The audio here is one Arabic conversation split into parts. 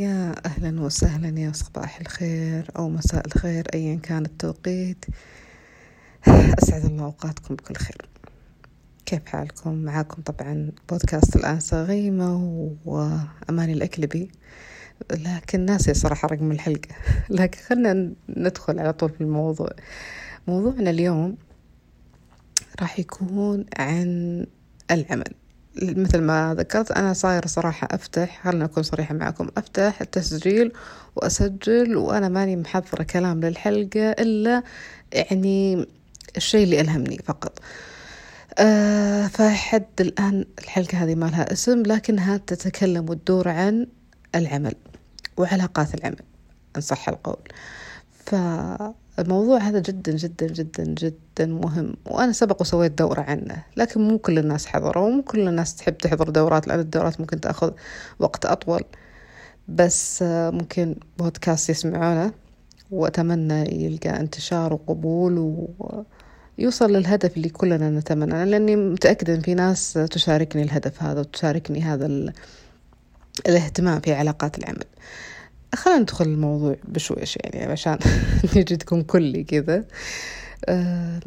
يا أهلا وسهلا يا صباح الخير أو مساء الخير أيا كان التوقيت. أسعد الله أوقاتكم بكل خير. كيف حالكم؟ معاكم طبعا بودكاست الآنسة غيمة وأماني الأكلبي لكن ناسي صراحة رقم الحلقة. لكن خلنا ندخل على طول في الموضوع. موضوعنا اليوم راح يكون عن العمل. مثل ما ذكرت أنا صاير صراحة أفتح خلنا أكون صريحة معكم أفتح التسجيل وأسجل وأنا ماني محضرة كلام للحلقة إلا يعني الشيء اللي ألهمني فقط. أه فحد الآن الحلقة هذه ما لها اسم لكنها تتكلم وتدور عن العمل وعلاقات العمل إن صح القول. فالموضوع هذا جدا جدا جدا جدا مهم. وأنا سبق وسويت دورة عنه. لكن مو كل الناس حضروا ومو كل الناس تحب تحضر دورات لأن الدورات ممكن تأخذ وقت أطول. بس ممكن بودكاست يسمعونه وأتمنى يلقى انتشار وقبول ويوصل للهدف اللي كلنا نتمنى. لأني متأكدة إن في ناس تشاركني الهدف هذا وتشاركني هذا الاهتمام في علاقات العمل. خلينا ندخل الموضوع بشويش يعني عشان نجي تكون كلي كذا. آه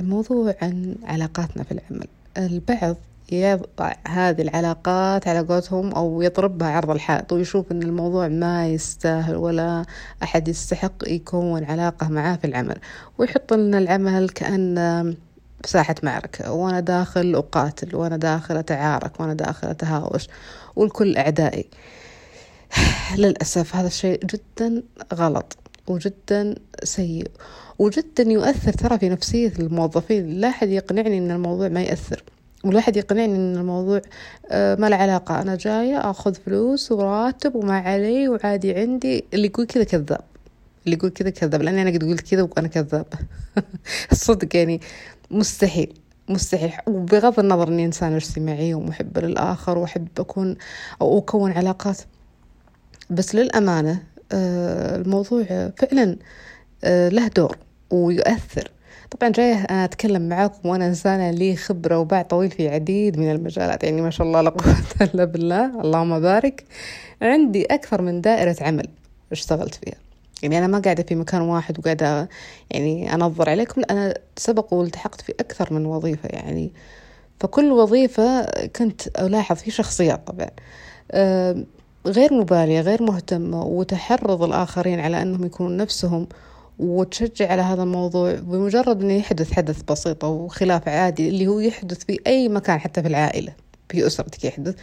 الموضوع عن علاقاتنا في العمل. البعض يضع هذه العلاقات على قولتهم أو يضربها عرض الحائط ويشوف أن الموضوع ما يستاهل ولا أحد يستحق يكون علاقة معاه في العمل. ويحط لنا العمل كأن ساحة معركة. وأنا داخل أقاتل وأنا داخل أتعارك وأنا داخل أتهاوش. والكل أعدائي. للأسف هذا الشيء جدا غلط وجدا سيء وجدا يؤثر ترى في نفسية الموظفين. لا أحد يقنعني أن الموضوع ما يأثر ولا أحد يقنعني أن الموضوع ما له علاقة. أنا جاية أخذ فلوس وراتب وما علي وعادي عندي. اللي يقول كذا كذاب اللي يقول كذا كذاب. لأني أنا قد قلت كذا وأنا كذاب. الصدق يعني مستحيل مستحيل. وبغض النظر إني انسانه اجتماعيه ومحبه للآخر وأحب أكون أو أكون علاقات بس للأمانة الموضوع فعلا له دور ويؤثر. طبعا جاية أنا أتكلم معاكم وأنا إنسانة لي خبرة وباع طويل في عديد من المجالات يعني ما شاء الله لا قوة إلا بالله اللهم بارك. عندي أكثر من دائرة عمل اشتغلت فيها. يعني أنا ما قاعدة في مكان واحد وقاعدة يعني أنظر عليكم لا أنا سبق والتحقت في أكثر من وظيفة يعني. فكل وظيفة كنت ألاحظ في شخصيات طبعا. غير مبالية غير مهتمة وتحرض الآخرين على أنهم يكونون نفسهم وتشجع على هذا الموضوع بمجرد أنه يحدث حدث بسيط أو خلاف عادي اللي هو يحدث في أي مكان حتى في العائلة في أسرتك يحدث.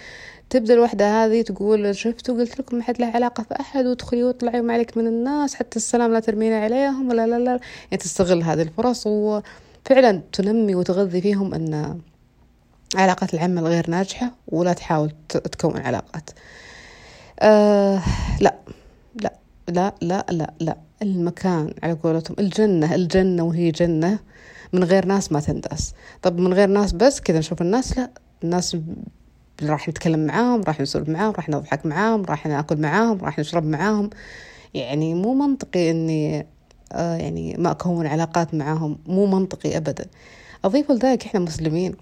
تبدأ الوحدة هذه تقول شفت وقلت لكم ما حد له علاقة في أحد وادخلي واطلعي وما عليك من الناس حتى السلام لا ترمين عليهم ولا لا لا يعني تستغل هذه الفرص وفعلا تنمي وتغذي فيهم أن علاقات العمل غير ناجحة ولا تحاول تكون علاقات. آه لا. لا لا لا لا. لا المكان على قولتهم الجنة الجنة وهي جنة. من غير ناس ما تنداس طب من غير ناس بس كذا نشوف الناس لا. الناس راح نتكلم معاهم راح نسولف معاهم راح نضحك معاهم راح ناكل معاهم راح نشرب معاهم. يعني مو منطقي إني آه يعني ما أكون علاقات معاهم. مو منطقي ابدا. أضيف لذلك إحنا مسلمين.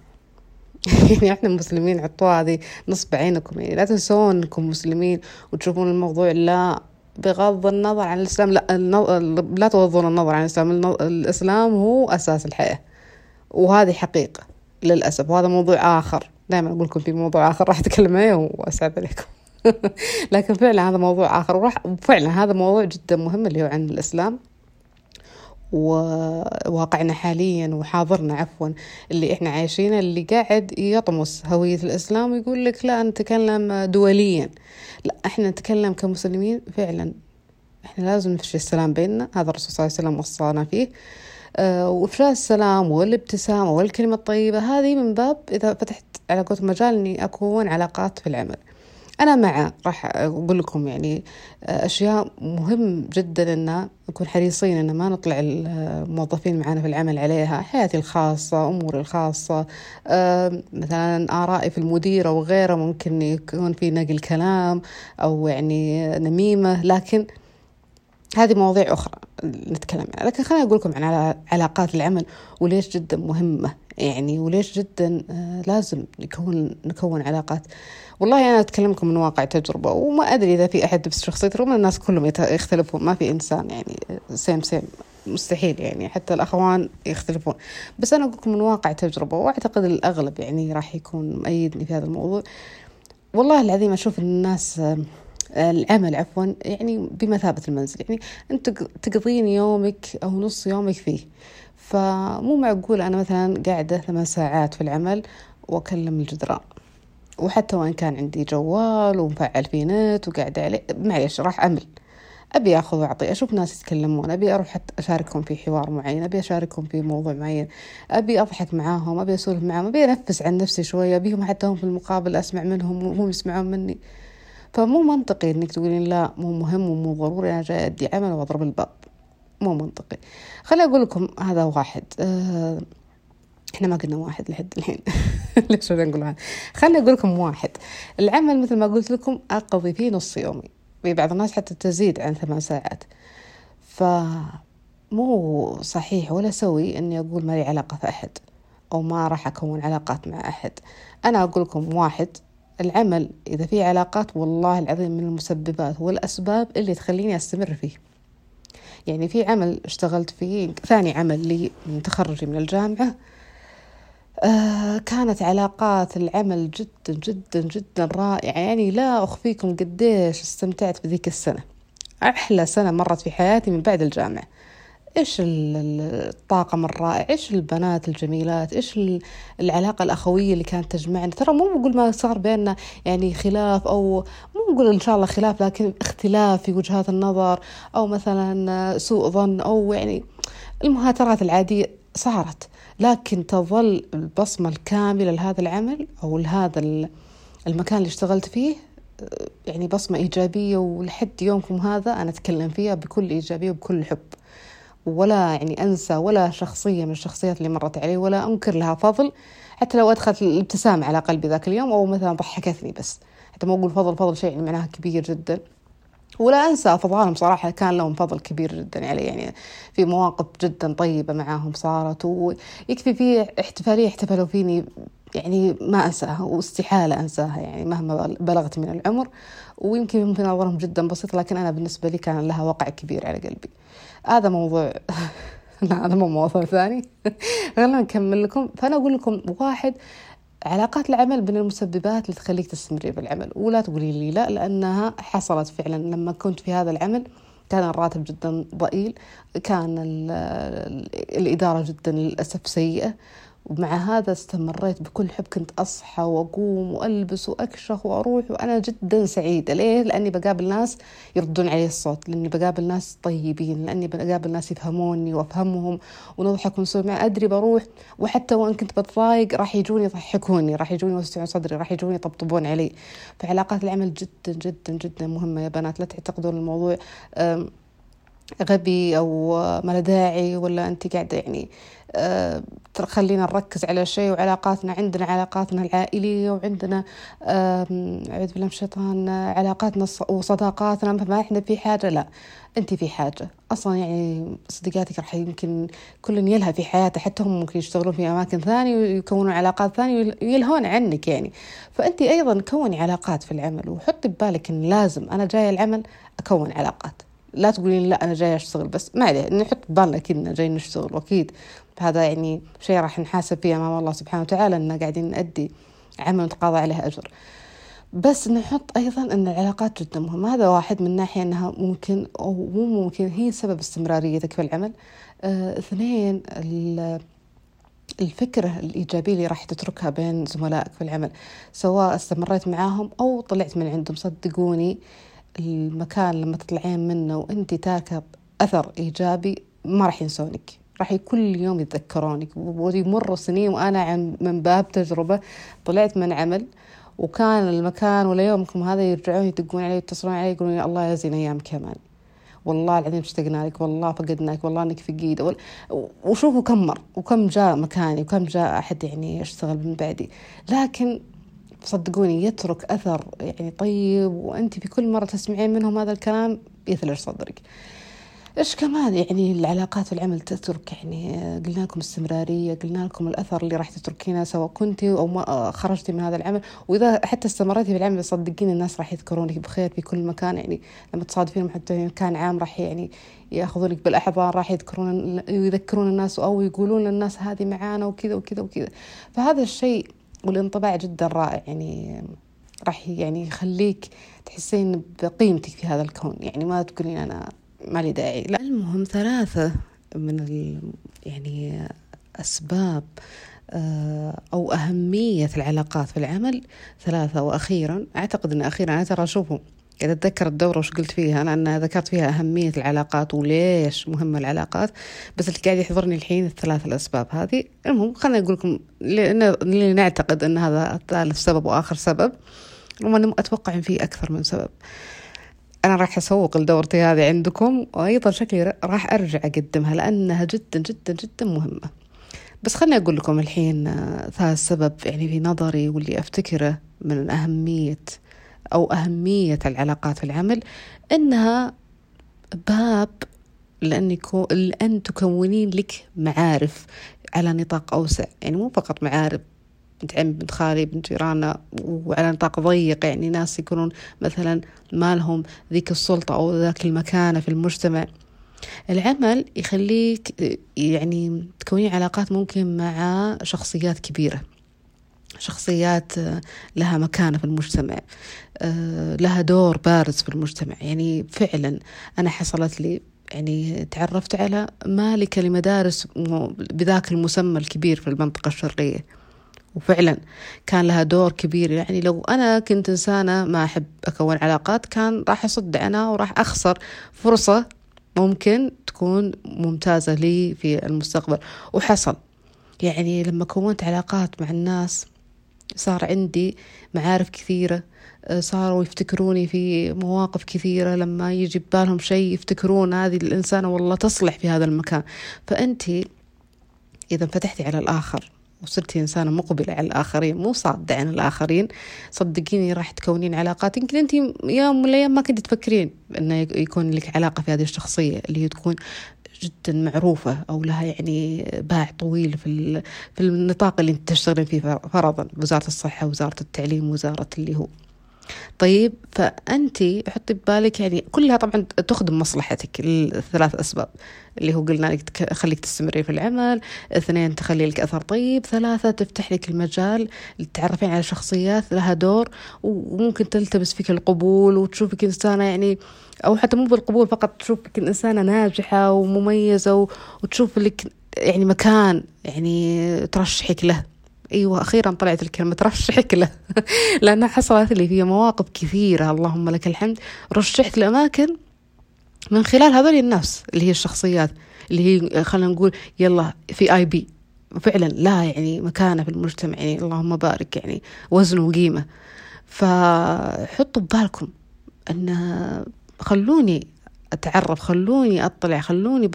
يعني إحنا مسلمين عطوا هذه نصب عينكم يعني لا تنسون انكم مسلمين وتشوفون الموضوع لا بغض النظر عن الإسلام لا لا تغضون النظر عن الإسلام الإسلام هو أساس الحياة وهذه حقيقة للأسف وهذا موضوع آخر دائما أقول لكم في موضوع آخر راح أتكلم عليه واسعد عليكم. لكن فعلا هذا موضوع آخر وراح فعلا هذا موضوع جدا مهم اللي هو عن الإسلام. وواقعنا حاليا وحاضرنا عفوا اللي إحنا عايشينه اللي قاعد يطمس هوية الإسلام ويقول لك لا نتكلم دوليا. لا إحنا نتكلم كمسلمين فعلا. إحنا لازم نفشي السلام بيننا هذا الرسول صلى الله عليه وسلم وصانا فيه. أه وإفشاء السلام والابتسامة والكلمة الطيبة هذه من باب إذا فتحت على قولة مجال إني أكون علاقات في العمل. أنا مع راح أقول لكم يعني أشياء مهم جدا أن نكون حريصين أن ما نطلع الموظفين معنا في العمل عليها. حياتي الخاصة أموري الخاصة مثلا آرائي في المدير أو غيره ممكن يكون في نقل كلام أو يعني نميمة. لكن هذه مواضيع أخرى نتكلم عنها. لكن خليني أقول لكم عن علاقات العمل وليش جدا مهمة يعني وليش جدا لازم نكون نكون علاقات والله أنا أتكلمكم من واقع تجربة وما أدري إذا في أحد بس شخصيتي رغم الناس كلهم يختلفون ما في إنسان يعني سيم سيم مستحيل يعني حتى الأخوان يختلفون. بس أنا أقول لكم من واقع تجربة وأعتقد الأغلب يعني راح يكون مؤيدني في هذا الموضوع. والله العظيم أشوف الناس العمل عفوا يعني بمثابة المنزل. يعني أنت تقضين يومك أو نص يومك فيه. فمو معقول أنا مثلا قاعدة ثمان ساعات في العمل وأكلم الجدران. وحتى وإن كان عندي جوال ومفعل فيه نت وقاعدة عليه معليش راح أمل. أبي أخذ وأعطي أشوف ناس يتكلمون أبي أروح حتى أشاركهم في حوار معين أبي أشاركهم في موضوع معين أبي أضحك معاهم أبي أسولف معاهم أبي أنفس عن نفسي شوية أبيهم حتى هم في المقابل أسمع منهم وهم يسمعون مني. فمو منطقي إنك تقولين لا مو مهم ومو ضروري أنا جاي أدي عمل وأضرب الباب. مو منطقي. خليني أقول لكم هذا واحد أه إحنا ما قلنا واحد لحد الحين. ليش نقول واحد؟ خليني أقول لكم واحد. العمل مثل ما قلت لكم اقضي فيه نص يومي. في بعض الناس حتى تزيد عن ثمان ساعات. فمو صحيح ولا سوي إني أقول ما لي علاقة في أحد أو ما راح أكون علاقات مع أحد. أنا أقول لكم واحد العمل إذا في علاقات والله العظيم من المسببات والأسباب اللي تخليني أستمر فيه. يعني في عمل اشتغلت فيه ثاني عمل لي من تخرجي من الجامعة كانت علاقات العمل جدا جدا جدا رائعة. يعني لا أخفيكم قديش استمتعت بذيك السنة. أحلى سنة مرت في حياتي من بعد الجامعة. إيش الطاقم الرائع؟ إيش البنات الجميلات؟ إيش العلاقة الأخوية اللي كانت تجمعنا؟ ترى مو بقول ما صار بيننا يعني خلاف أو مو بقول إن شاء الله خلاف لكن اختلاف في وجهات النظر أو مثلا سوء ظن أو يعني المهاترات العادية. صارت. لكن تظل البصمة الكاملة لهذا العمل أو لهذا المكان اللي اشتغلت فيه يعني بصمة إيجابية ولحد يومكم هذا أنا أتكلم فيها بكل إيجابية وبكل حب. ولا يعني أنسى ولا شخصية من الشخصيات اللي مرت علي ولا أنكر لها فضل حتى لو أدخلت الابتسامة على قلبي ذاك اليوم أو مثلا ضحكتني بس. حتى ما أقول فضل فضل شيء يعني معناها كبير جدا. ولا أنسى أفضالهم صراحة كان لهم فضل كبير جدا علي يعني في مواقف جدا طيبة معاهم صارت ويكفي في احتفالية احتفلوا فيني يعني ما أنساها واستحالة أنساها يعني مهما بلغت من العمر ويمكن ممكن نظرهم جدا بسيط لكن أنا بالنسبة لي كان لها وقع كبير على قلبي. هذا موضوع لا هذا مو موضوع ثاني. خلينا نكمل لكم. فأنا أقول لكم واحد علاقات العمل من المسببات اللي تخليك تستمري بالعمل. ولا تقولي لي لا لأنها حصلت فعلا. لما كنت في هذا العمل كان الراتب جدا ضئيل كان الإدارة جدا للأسف سيئة. ومع هذا استمريت بكل حب كنت أصحى وأقوم وألبس وأكشخ وأروح وأنا جدا سعيدة. ليه؟ لأني بقابل ناس يردون علي الصوت لأني بقابل ناس طيبين لأني بقابل ناس يفهموني وأفهمهم ونضحك ونسوي مع أدري بروح وحتى وإن كنت بتضايق راح يجوني يضحكوني راح يجوني يوسعون صدري راح يجوني يطبطبون علي. فعلاقات العمل جدا جدا جدا مهمة يا بنات لا تعتقدون الموضوع. غبي أو ما داعي ولا أنت قاعدة يعني أه خلينا نركز على شيء وعلاقاتنا عندنا علاقاتنا العائلية وعندنا أعوذ بالله من الشيطان علاقاتنا وصداقاتنا ما إحنا في حاجة لا أنت في حاجة. أصلا يعني صديقاتك راح يمكن كل يلهى في حياته حتى هم ممكن يشتغلون في أماكن ثانية ويكونون علاقات ثانية ويلهون عنك يعني. فأنت أيضا كوني علاقات في العمل وحطي ببالك إن لازم أنا جاية العمل أكون علاقات. لا تقولين لا أنا جاي أشتغل بس. ما عليه نحط بالنا كنا جاي نشتغل وأكيد هذا يعني شيء راح نحاسب فيه أمام الله سبحانه وتعالى ان قاعدين نأدي عمل نتقاضى عليه أجر. بس نحط أيضا إن العلاقات جدا مهمة. هذا واحد من ناحية إنها ممكن أو مو ممكن هي سبب استمراريتك في العمل. آه، اثنين الفكرة الإيجابية اللي راح تتركها بين زملائك في العمل سواء استمريت معاهم أو طلعت من عندهم صدقوني المكان لما تطلعين منه وانت تاركه أثر إيجابي ما راح ينسونك. راح كل يوم يتذكرونك. ويمروا سنين وأنا عن من باب تجربة. طلعت من عمل وكان المكان ولا يومكم هذا يرجعون يدقون علي يتصلون علي يقولون الله يزين أيام كمان والله العظيم اشتقنا لك. والله فقدناك. والله إنك فقيد وشوفوا كم مر وكم جاء مكاني. وكم جاء أحد يعني يشتغل من بعدي. لكن صدقوني يترك أثر يعني طيب وأنت في كل مرة تسمعين منهم هذا الكلام يثلج صدرك. إيش كمان يعني العلاقات في العمل تترك؟ يعني قلنا لكم استمرارية قلنا لكم الأثر اللي راح تتركينه سواء كنتي أو ما خرجتي من هذا العمل. وإذا حتى استمريتي في العمل صدقيني الناس راح يذكرونك بخير في كل مكان. يعني لما تصادفين حتى في مكان عام راح يعني يأخذونك بالأحضان راح يذكرون يذكرون الناس أو يقولون للناس هذه معانا وكذا وكذا وكذا. فهذا الشيء والانطباع جدا رائع يعني راح يعني يخليك تحسين بقيمتك في هذا الكون. يعني ما تقولين أنا ما لي داعي لا. المهم ثلاثة من يعني أسباب آه، أو أهمية العلاقات في العمل ثلاثة وأخيرا. أعتقد أن أخيرا أنا ترى أشوفهم قاعدة أتذكر الدورة وش قلت فيها؟ أنا ذكرت فيها أهمية العلاقات وليش مهمة العلاقات بس اللي قاعد يحضرني الحين الثلاث الأسباب هذه. المهم خليني أقول لكم اللي نعتقد أن هذا ثالث سبب وآخر سبب وأنا أتوقع أن في أكثر من سبب. أنا راح أسوق لدورتي هذه عندكم وأيضا شكلي راح أرجع أقدمها لأنها جدا جدا جدا مهمة. بس خليني أقول لكم الحين آه، ثالث سبب يعني في نظري واللي أفتكره من أهمية أو أهمية العلاقات في العمل إنها باب لأن, لأن تكونين لك معارف على نطاق أوسع. يعني مو فقط معارف بنت عمي بنت خالي بنت جيراننا وعلى نطاق ضيق. يعني ناس يكونون مثلا ما لهم ذيك السلطة أو ذاك المكانة في المجتمع. العمل يخليك يعني تكونين علاقات ممكن مع شخصيات كبيرة. شخصيات لها مكانة في المجتمع لها دور بارز في المجتمع. يعني فعلا أنا حصلت لي يعني تعرفت على مالكة لمدارس بذاك المسمى الكبير في المنطقة الشرقية. وفعلا كان لها دور كبير. يعني لو أنا كنت إنسانة ما أحب أكون علاقات كان راح أصد عنها وراح أخسر فرصة ممكن تكون ممتازة لي في المستقبل. وحصل. يعني لما كونت علاقات مع الناس صار عندي معارف كثيرة صاروا يفتكروني في مواقف كثيرة لما يجي ببالهم شيء يفتكرون هذه الإنسانة والله تصلح في هذا المكان. فأنت إذا فتحتي على الآخر وصرتي إنسانة مقبلة على الآخرين مو صادة عن الآخرين صدقيني راح تكونين علاقات. يمكن أنت يوم من الأيام ما كنت تفكرين أنه يكون لك علاقة في هذه الشخصية اللي هي تكون جدا معروفة أو لها يعني باع طويل في في النطاق اللي أنت تشتغلين فيه فرضا. وزارة الصحة وزارة التعليم وزارة اللي هو. طيب فأنت حطي ببالك يعني كلها طبعا تخدم مصلحتك الثلاث أسباب. اللي هو قلنا لك خليك تستمري في العمل اثنين تخلي لك أثر طيب ثلاثة تفتح لك المجال تتعرفين على شخصيات لها دور وممكن تلتبس فيك القبول وتشوفك إنسانة يعني أو حتى مو بالقبول فقط تشوفك إنسانة ناجحة ومميزة وتشوف لك يعني مكان يعني ترشحك له. إيوه أخيرا طلعت الكلمة ترشحك له. لأنها حصلت لي في مواقف كثيرة اللهم لك الحمد. رشحت لأماكن من خلال هذول الناس اللي هي الشخصيات اللي هي خلينا نقول يلا في آي بي. فعلا لا يعني مكانة في المجتمع يعني اللهم بارك يعني وزن وقيمة. فحطوا ببالكم إن خلوني أتعرف خلوني أطلع خلوني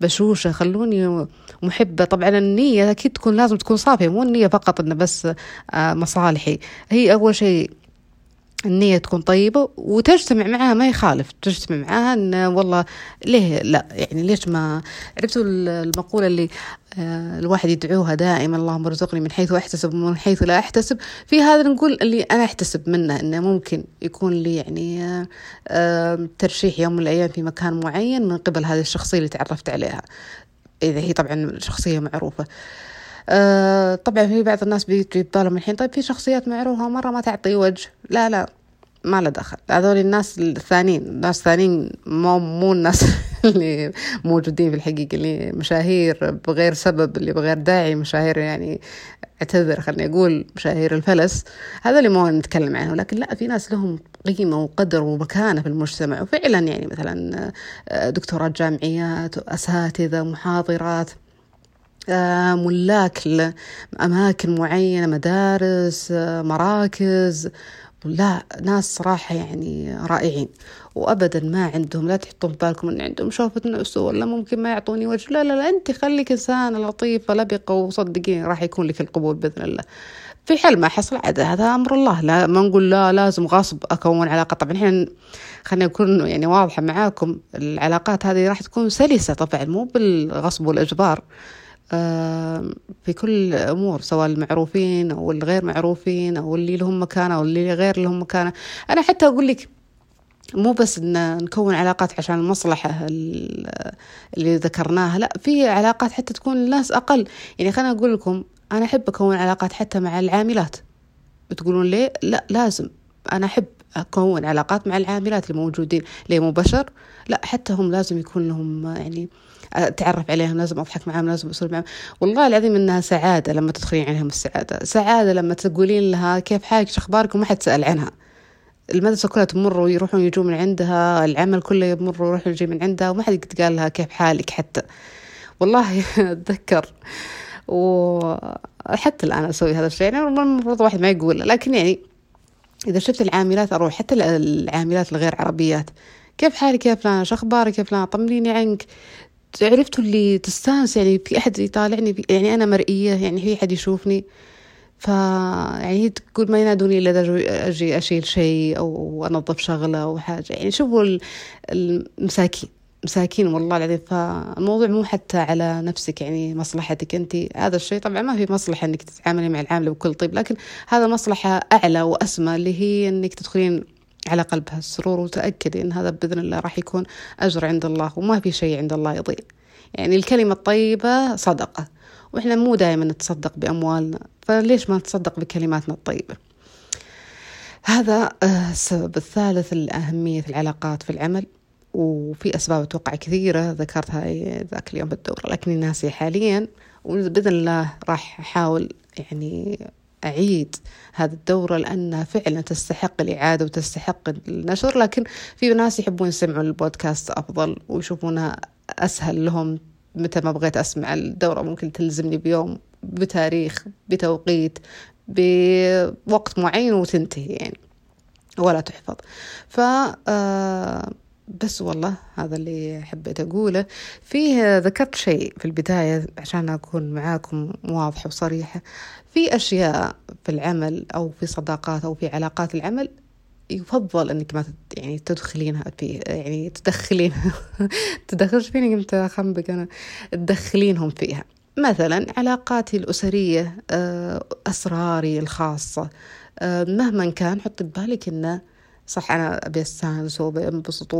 بشوشة خلوني محبة. طبعا النية أكيد تكون لازم تكون صافية مو النية فقط إنه بس آه، مصالحي. هي أول شيء النية تكون طيبة وتجتمع معها ما يخالف تجتمع معها ان والله ليه لا؟ يعني ليش ما عرفتوا المقولة اللي الواحد يدعوها دائما اللهم ارزقني من حيث أحتسب ومن حيث لا أحتسب. في هذا نقول اللي أنا أحتسب منه إنه ممكن يكون لي يعني آه، ترشيح يوم من الأيام في مكان معين من قبل هذه الشخصية اللي تعرفت عليها. إذا هي طبعا شخصية معروفة. آه طبعا في بعض الناس بيجي بالهم الحين طيب في شخصيات معروفة مرة ما تعطي وجه؟ لا لا ما له دخل. هذول الناس الثانيين ناس ثانيين مو مو الناس اللي موجودين في الحقيقة اللي مشاهير بغير سبب اللي بغير داعي مشاهير يعني أعتذر خليني أقول مشاهير الفلس. هذا اللي ما نتكلم عنه لكن لا في ناس لهم قيمة وقدر ومكانة في المجتمع. وفعلا يعني مثلا آه، دكتورات جامعيات أساتذة محاضرات آه، ملاك لأماكن معينة مدارس آه، مراكز. لا ناس صراحة يعني رائعين. وأبدا ما عندهم لا تحطون بالكم أن عندهم شوفة نفس ولا ممكن ما يعطوني وجه. لا لا لا أنت خليك إنسانة لطيفة لبقة وصدقيني راح يكون لك القبول بإذن الله. في حال ما حصل عاد هذا أمر الله. لا ما نقول لا لازم غصب أكون علاقة طبعا إحنا خلينا نكون يعني واضحة معاكم العلاقات هذه راح تكون سلسة طبعا مو بالغصب والإجبار. في كل أمور سواء المعروفين أو الغير معروفين أو اللي لهم مكانة أو اللي غير لهم مكانة. أنا حتى أقول لك مو بس إن نكون علاقات عشان المصلحة اللي ذكرناها لا في علاقات حتى تكون الناس أقل. يعني خليني أقول لكم أنا أحب أكون علاقات حتى مع العاملات. بتقولون ليه؟ لا لازم. أنا أحب. أكون علاقات مع العاملات الموجودين ليه مو بشر؟ لا حتى هم لازم يكون لهم يعني أتعرف عليهم لازم أضحك معهم لازم أسولف معهم. والله العظيم إنها سعادة لما تدخلين عليهم السعادة. سعادة لما تقولين لها كيف حالك شو أخبارك؟ وما حد سأل عنها. المدرسة كلها تمر ويروحون يجون من عندها العمل كله يمر ويروح يجي من عندها وما حد قال لها كيف حالك حتى. والله أتذكر. وحتى الآن أسوي هذا الشيء. يعني المفروض واحد ما يقول لكن يعني إذا شفت العاملات أروح حتى العاملات الغير عربيات. كيف حالك يا فلانة شو أخبارك يا فلانة طمنيني عنك. عرفتوا اللي تستانس يعني في أحد يطالعني يعني أنا مرئية يعني في أحد يشوفني. ف يعني هي تقول ما ينادوني إلا إذا أجي أشيل شيء أو أنظف شغلة أو حاجة. يعني شوفوا المساكين. مساكين والله العظيم. فالموضوع مو حتى على نفسك يعني مصلحتك أنت. هذا الشيء طبعا ما في مصلحة أنك تتعاملي مع العاملة بكل طيب لكن هذا مصلحة أعلى وأسمى اللي هي أنك تدخلين على قلبها السرور وتأكدي أن هذا بإذن الله راح يكون أجر عند الله وما في شيء عند الله يضيع. يعني الكلمة الطيبة صدقة وإحنا مو دائما نتصدق بأموالنا. فليش ما نتصدق بكلماتنا الطيبة؟ هذا آه، السبب الثالث لأهمية العلاقات في العمل. وفي أسباب أتوقع كثيرة ذكرتها ذاك اليوم بالدورة لكني ناسية حاليا وبإذن الله راح أحاول يعني أعيد هذه الدورة لأنها فعلا تستحق الإعادة وتستحق النشر لكن في ناس يحبون يسمعوا البودكاست أفضل ويشوفونها أسهل لهم متى ما بغيت أسمع الدورة. ممكن تلزمني بيوم بتاريخ بتوقيت بوقت معين وتنتهي يعني ولا تحفظ. ف آه، بس والله هذا اللي حبيت أقوله. فيه ذكرت شيء في البداية عشان أكون معاكم واضحة وصريحة. في أشياء في العمل أو في صداقات أو في علاقات العمل يفضل إنك ما يعني تدخلينها في يعني تدخلين تدخلش فيني قمت أخنبق أنا تدخلينهم فيها. مثلا علاقاتي الأسرية آه، أسراري الخاصة آه، مهما كان حط ببالك إنه صح أنا أبي أستانس وأبي أنبسط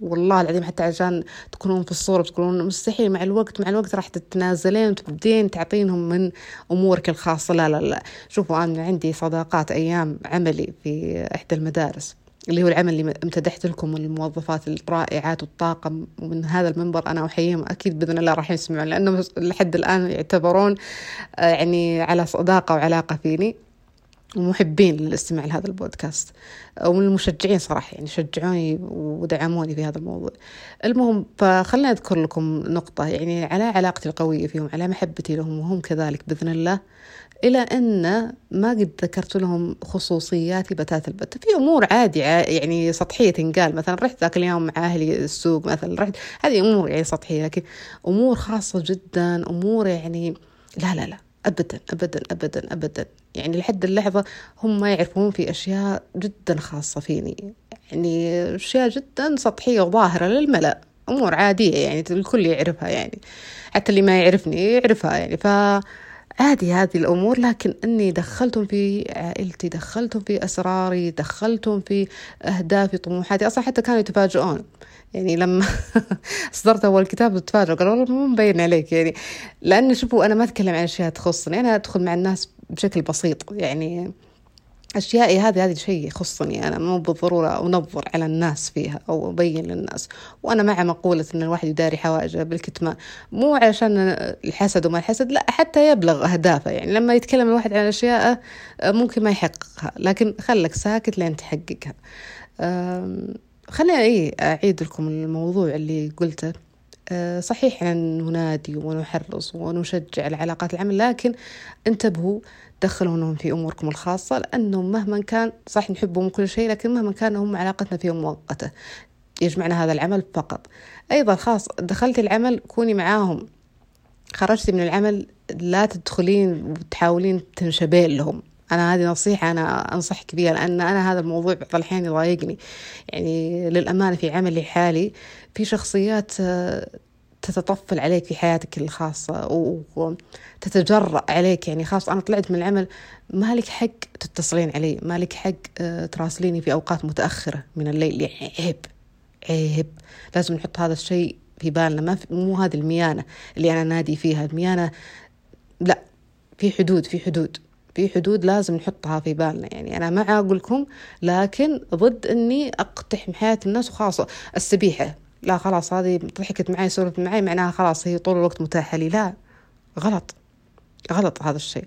والله العظيم حتى عشان تكونون في الصورة تكونون مستحيل مع الوقت مع الوقت راح تتنازلين وتبدين تعطينهم من أمورك الخاصة. لا لا لا. شوفوا أنا عندي صداقات أيام عملي في إحدى المدارس اللي هو العمل اللي امتدحت لكم الموظفات الرائعات والطاقم ومن هذا المنبر أنا أحييهم أكيد بإذن الله راح يسمعون لأنه لحد الآن يعتبرون آه، يعني على صداقة وعلاقة فيني. ومحبين للاستماع لهذا البودكاست. ومن المشجعين صراحة يعني شجعوني ودعموني في هذا الموضوع. المهم فخلنا أذكر لكم نقطة يعني على علاقتي القوية فيهم على محبتي لهم وهم كذلك بإذن الله إلى أن ما قد ذكرت لهم خصوصياتي بتات البتة في أمور عادي يعني سطحية تنقال. مثلا رحت ذاك اليوم مع أهلي السوق مثلا رحت هذه أمور يعني سطحية لكن أمور خاصة جدا أمور يعني لا لا لا. أبدا أبدا أبدا أبدا. يعني لحد اللحظة هم ما يعرفون في أشياء جدا خاصة فيني. يعني أشياء جدا سطحية وظاهرة للملأ. أمور عادية يعني الكل يعرفها يعني. حتى اللي ما يعرفني يعرفها يعني. ف عادي هذه الأمور لكن أني دخلتهم في عائلتي دخلتهم في أسراري دخلتهم في أهدافي طموحاتي أصلا حتى كانوا يتفاجئون يعني لما صدرت أول كتاب تفاجئوا قالوا والله مو مبين عليك يعني. لأن شوفوا أنا ما أتكلم عن أشياء تخصني أنا أدخل مع الناس بشكل بسيط يعني أشيائي هذه هذه شيء يخصني أنا مو بالضرورة أنظر على الناس فيها أو أبين للناس. وأنا مع مقولة أن الواحد يداري حوائجه بالكتمان مو عشان الحسد وما الحسد لا حتى يبلغ أهدافه. يعني لما يتكلم الواحد عن أشياء ممكن ما يحققها لكن خلك ساكت لين تحققها. خليني أعيد لكم الموضوع اللي قلته. صحيح أن ننادي ونحرص ونشجع العلاقات العمل لكن انتبهوا دخلونهم في أموركم الخاصة لأنهم مهما كان صح نحبهم كل شيء لكن مهما كان هم علاقتنا فيهم مؤقتة. يجمعنا هذا العمل فقط. أيضا خاص دخلتي العمل كوني معاهم. خرجتي من العمل لا تدخلين وتحاولين تنشبين لهم. أنا هذه نصيحة أنا أنصحك بها لأن أنا هذا الموضوع بعض الأحيان يضايقني. يعني للأمانة في عملي الحالي في شخصيات آه، تتطفل عليك في حياتك الخاصة وتتجرأ عليك. يعني خاص أنا طلعت من العمل ما لك حق تتصلين علي ما لك حق آه، تراسليني في أوقات متأخرة من الليل. يعني عيب عيب. لازم نحط هذا الشيء في بالنا. ما في مو هذه الميانة اللي أنا نادي فيها. الميانة لا في حدود في حدود في حدود لازم نحطها في بالنا. يعني أنا مع أقول لكم لكن ضد إني أقتحم حياة الناس وخاصة السبيحة. لا خلاص هذه ضحكت معي سولفت معي معناها خلاص هي طول الوقت متاحة لي. لا غلط غلط هذا الشيء.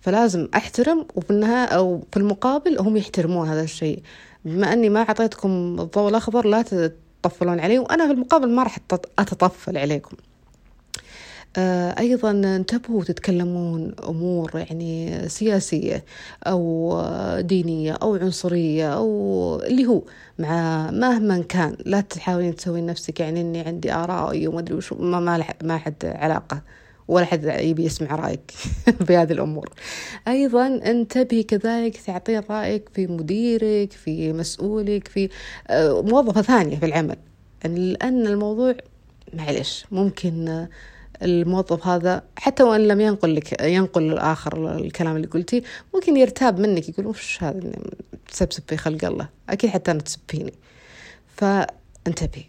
فلازم أحترم وفي النهاية أو في المقابل هم يحترمون هذا الشيء. بما أني ما أعطيتكم الضوء الأخضر لا تطفلون علي وأنا في المقابل ما راح أتطفل عليكم. أيضا انتبهوا تتكلمون أمور يعني سياسية أو دينية أو عنصرية أو اللي هو مع مهما كان. لا تحاولين تسوين نفسك يعني إني عندي آراء وما أدري وش ما ما, ما حد علاقة ولا حد يبي يسمع رأيك في هذه الأمور. أيضا انتبهي كذلك تعطين رأيك في مديرك في مسؤولك في آه، موظفة ثانية في العمل. لأن الموضوع معلش ممكن الموظف هذا حتى وإن لم ينقل لك ينقل الآخر الكلام اللي قلتيه ممكن يرتاب منك يقول وش هذا تسبسب في خلق الله؟ أكيد حتى أنا تسب فيني فانتبهي.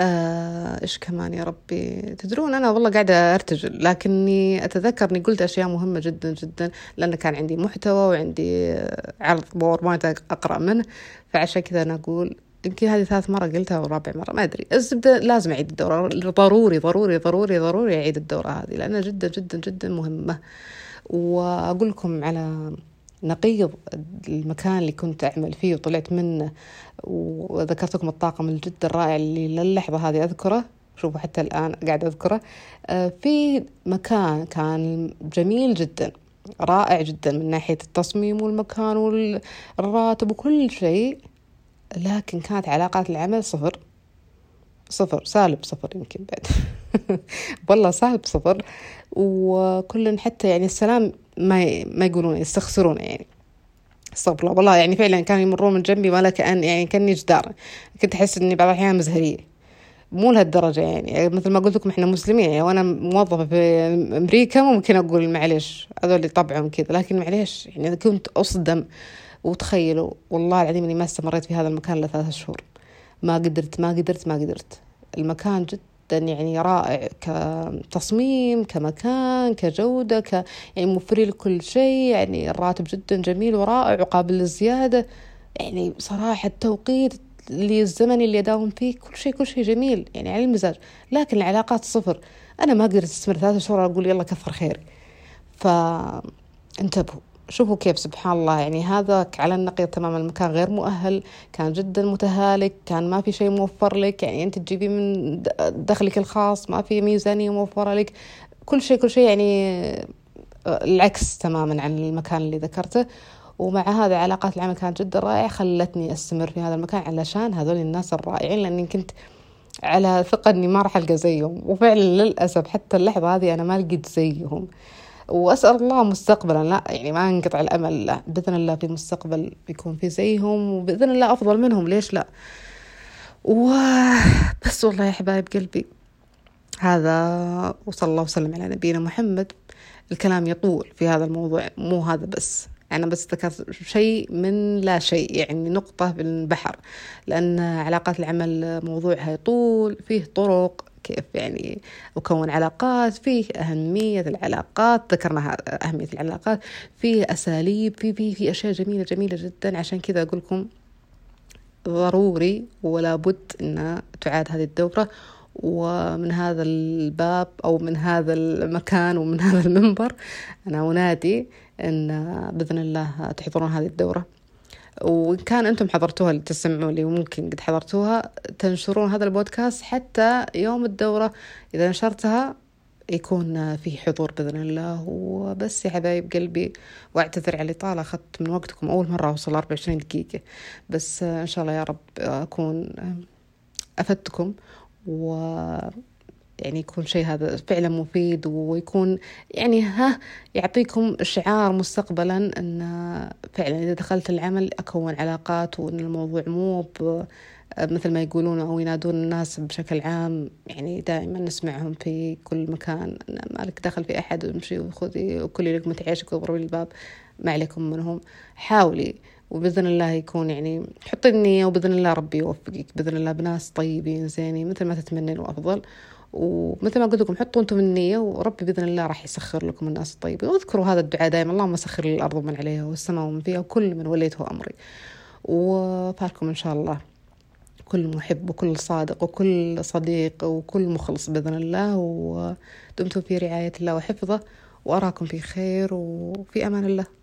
آه إيش كمان يا ربي؟ تدرون أنا والله قاعدة أرتجل لكني أتذكر إني قلت أشياء مهمة جدا جدا لأن كان عندي محتوى وعندي عرض باوربوينت أقرأ منه. فعشان كذا أنا أقول يمكن هذه ثالث مرة قلتها أو رابع مرة ما أدري. الزبدة لازم أعيد الدورة ضروري ضروري ضروري ضروري أعيد الدورة هذه لأنها جدا جدا جدا مهمة. وأقول لكم على نقيض المكان اللي كنت أعمل فيه وطلعت منه وذكرت لكم الطاقم الجدا الرائع اللي للحظة هذه أذكره شوفوا حتى الآن قاعد أذكره. آه، في مكان كان جميل جدا رائع جدا من ناحية التصميم والمكان والراتب وكل شيء. لكن كانت علاقات العمل صفر. صفر سالب صفر يمكن بعد. والله سالب صفر. وكل حتى يعني السلام ما ما يقولون يستخسرون يعني. استغفر الله والله يعني فعلا كانوا يمرون من جنبي ولا كأن يعني كأني جدار. كنت أحس إني بعض الأحيان مزهرية مو لهالدرجة يعني. مثل ما قلت لكم إحنا مسلمين يعني. وأنا موظفة في أمريكا ممكن أقول معليش هذول طبعهم كذا. لكن معليش يعني كنت أصدم. وتخيلوا والله العظيم إني ما استمريت في هذا المكان إلا ثلاثة شهور. ما قدرت ما قدرت ما قدرت. المكان جدا يعني رائع كتصميم كمكان كجودة ك يعني موفرين لكل شيء. يعني الراتب جدا جميل ورائع وقابل للزيادة. يعني صراحة التوقيت اللي الزمن اللي أداوم فيه كل شيء كل شيء جميل. يعني على المزاج. لكن العلاقات صفر. أنا ما قدرت أستمر ثلاثة شهور أقول يلا كثر خير فانتبهوا. شوفوا كيف سبحان الله. يعني هذا على النقيض تماما. المكان غير مؤهل كان جدا متهالك كان ما في شيء موفر لك. يعني أنت تجيبي من دخلك الخاص ما في ميزانية موفرة لك. كل شيء كل شيء يعني آه، العكس تماما عن المكان اللي ذكرته. ومع هذا علاقات العمل كانت جدا رائعة. خلتني أستمر في هذا المكان علشان هذول الناس الرائعين لأني كنت على ثقة إني ما راح ألقى زيهم. وفعلا للأسف حتى اللحظة هذه أنا ما لقيت زيهم. وأسأل الله مستقبلا. لا يعني ما أنقطع الأمل. لا بإذن الله في مستقبل بيكون في زيهم وبإذن الله أفضل منهم. ليش لا؟ وبس والله يا حبايب قلبي هذا وصلى الله وسلم على نبينا محمد. الكلام يطول في هذا الموضوع مو هذا بس. أنا بس ذكرت شيء من لا شيء يعني نقطة في البحر لأن علاقات العمل موضوعها يطول فيه طرق. كيف يعني أكون علاقات فيه أهمية العلاقات ذكرنا أهمية العلاقات فيه أساليب في في في أشياء جميلة جميلة جدا. عشان كذا أقول لكم ضروري ولا بد أن تعاد هذه الدورة ومن هذا الباب أو من هذا المكان ومن هذا المنبر أنا أنادي أن بإذن الله تحضرون هذه الدورة. وإن كان أنتم حضرتوها اللي تسمعوا لي وممكن قد حضرتوها تنشرون هذا البودكاست حتى يوم الدورة. إذا نشرتها يكون في حضور بإذن الله. وبس يا حبايب قلبي وأعتذر على الإطالة أخذت من وقتكم أول مرة أوصل 24 دقيقة. بس إن شاء الله يا رب أكون أفدتكم. و يعني يكون شيء هذا فعلا مفيد ويكون يعني ها يعطيكم شعار مستقبلا أن فعلا إذا دخلت العمل أكون علاقات وأن الموضوع مو مثل ما يقولون أو ينادون الناس بشكل عام يعني دائما نسمعهم في كل مكان مالك دخل في أحد ويمشي وخذي وكل لقمة عيشك واضربي الباب ما عليكم منهم. حاولي وبإذن الله يكون يعني حطي النية وبإذن الله ربي يوفقك بإذن الله بناس طيبين زينين مثل ما تتمنين وأفضل. ومثل ما قلت لكم حطوا أنتم النية وربي بإذن الله راح يسخر لكم الناس. الطيبين واذكروا هذا الدعاء دائما اللهم سخر لي الأرض ومن عليها والسماء ومن فيها وكل من وليته أمري. وفاركم إن شاء الله كل محب وكل صادق وكل صديق وكل مخلص بإذن الله. ودمتم في رعاية الله وحفظه وأراكم في خير وفي أمان الله.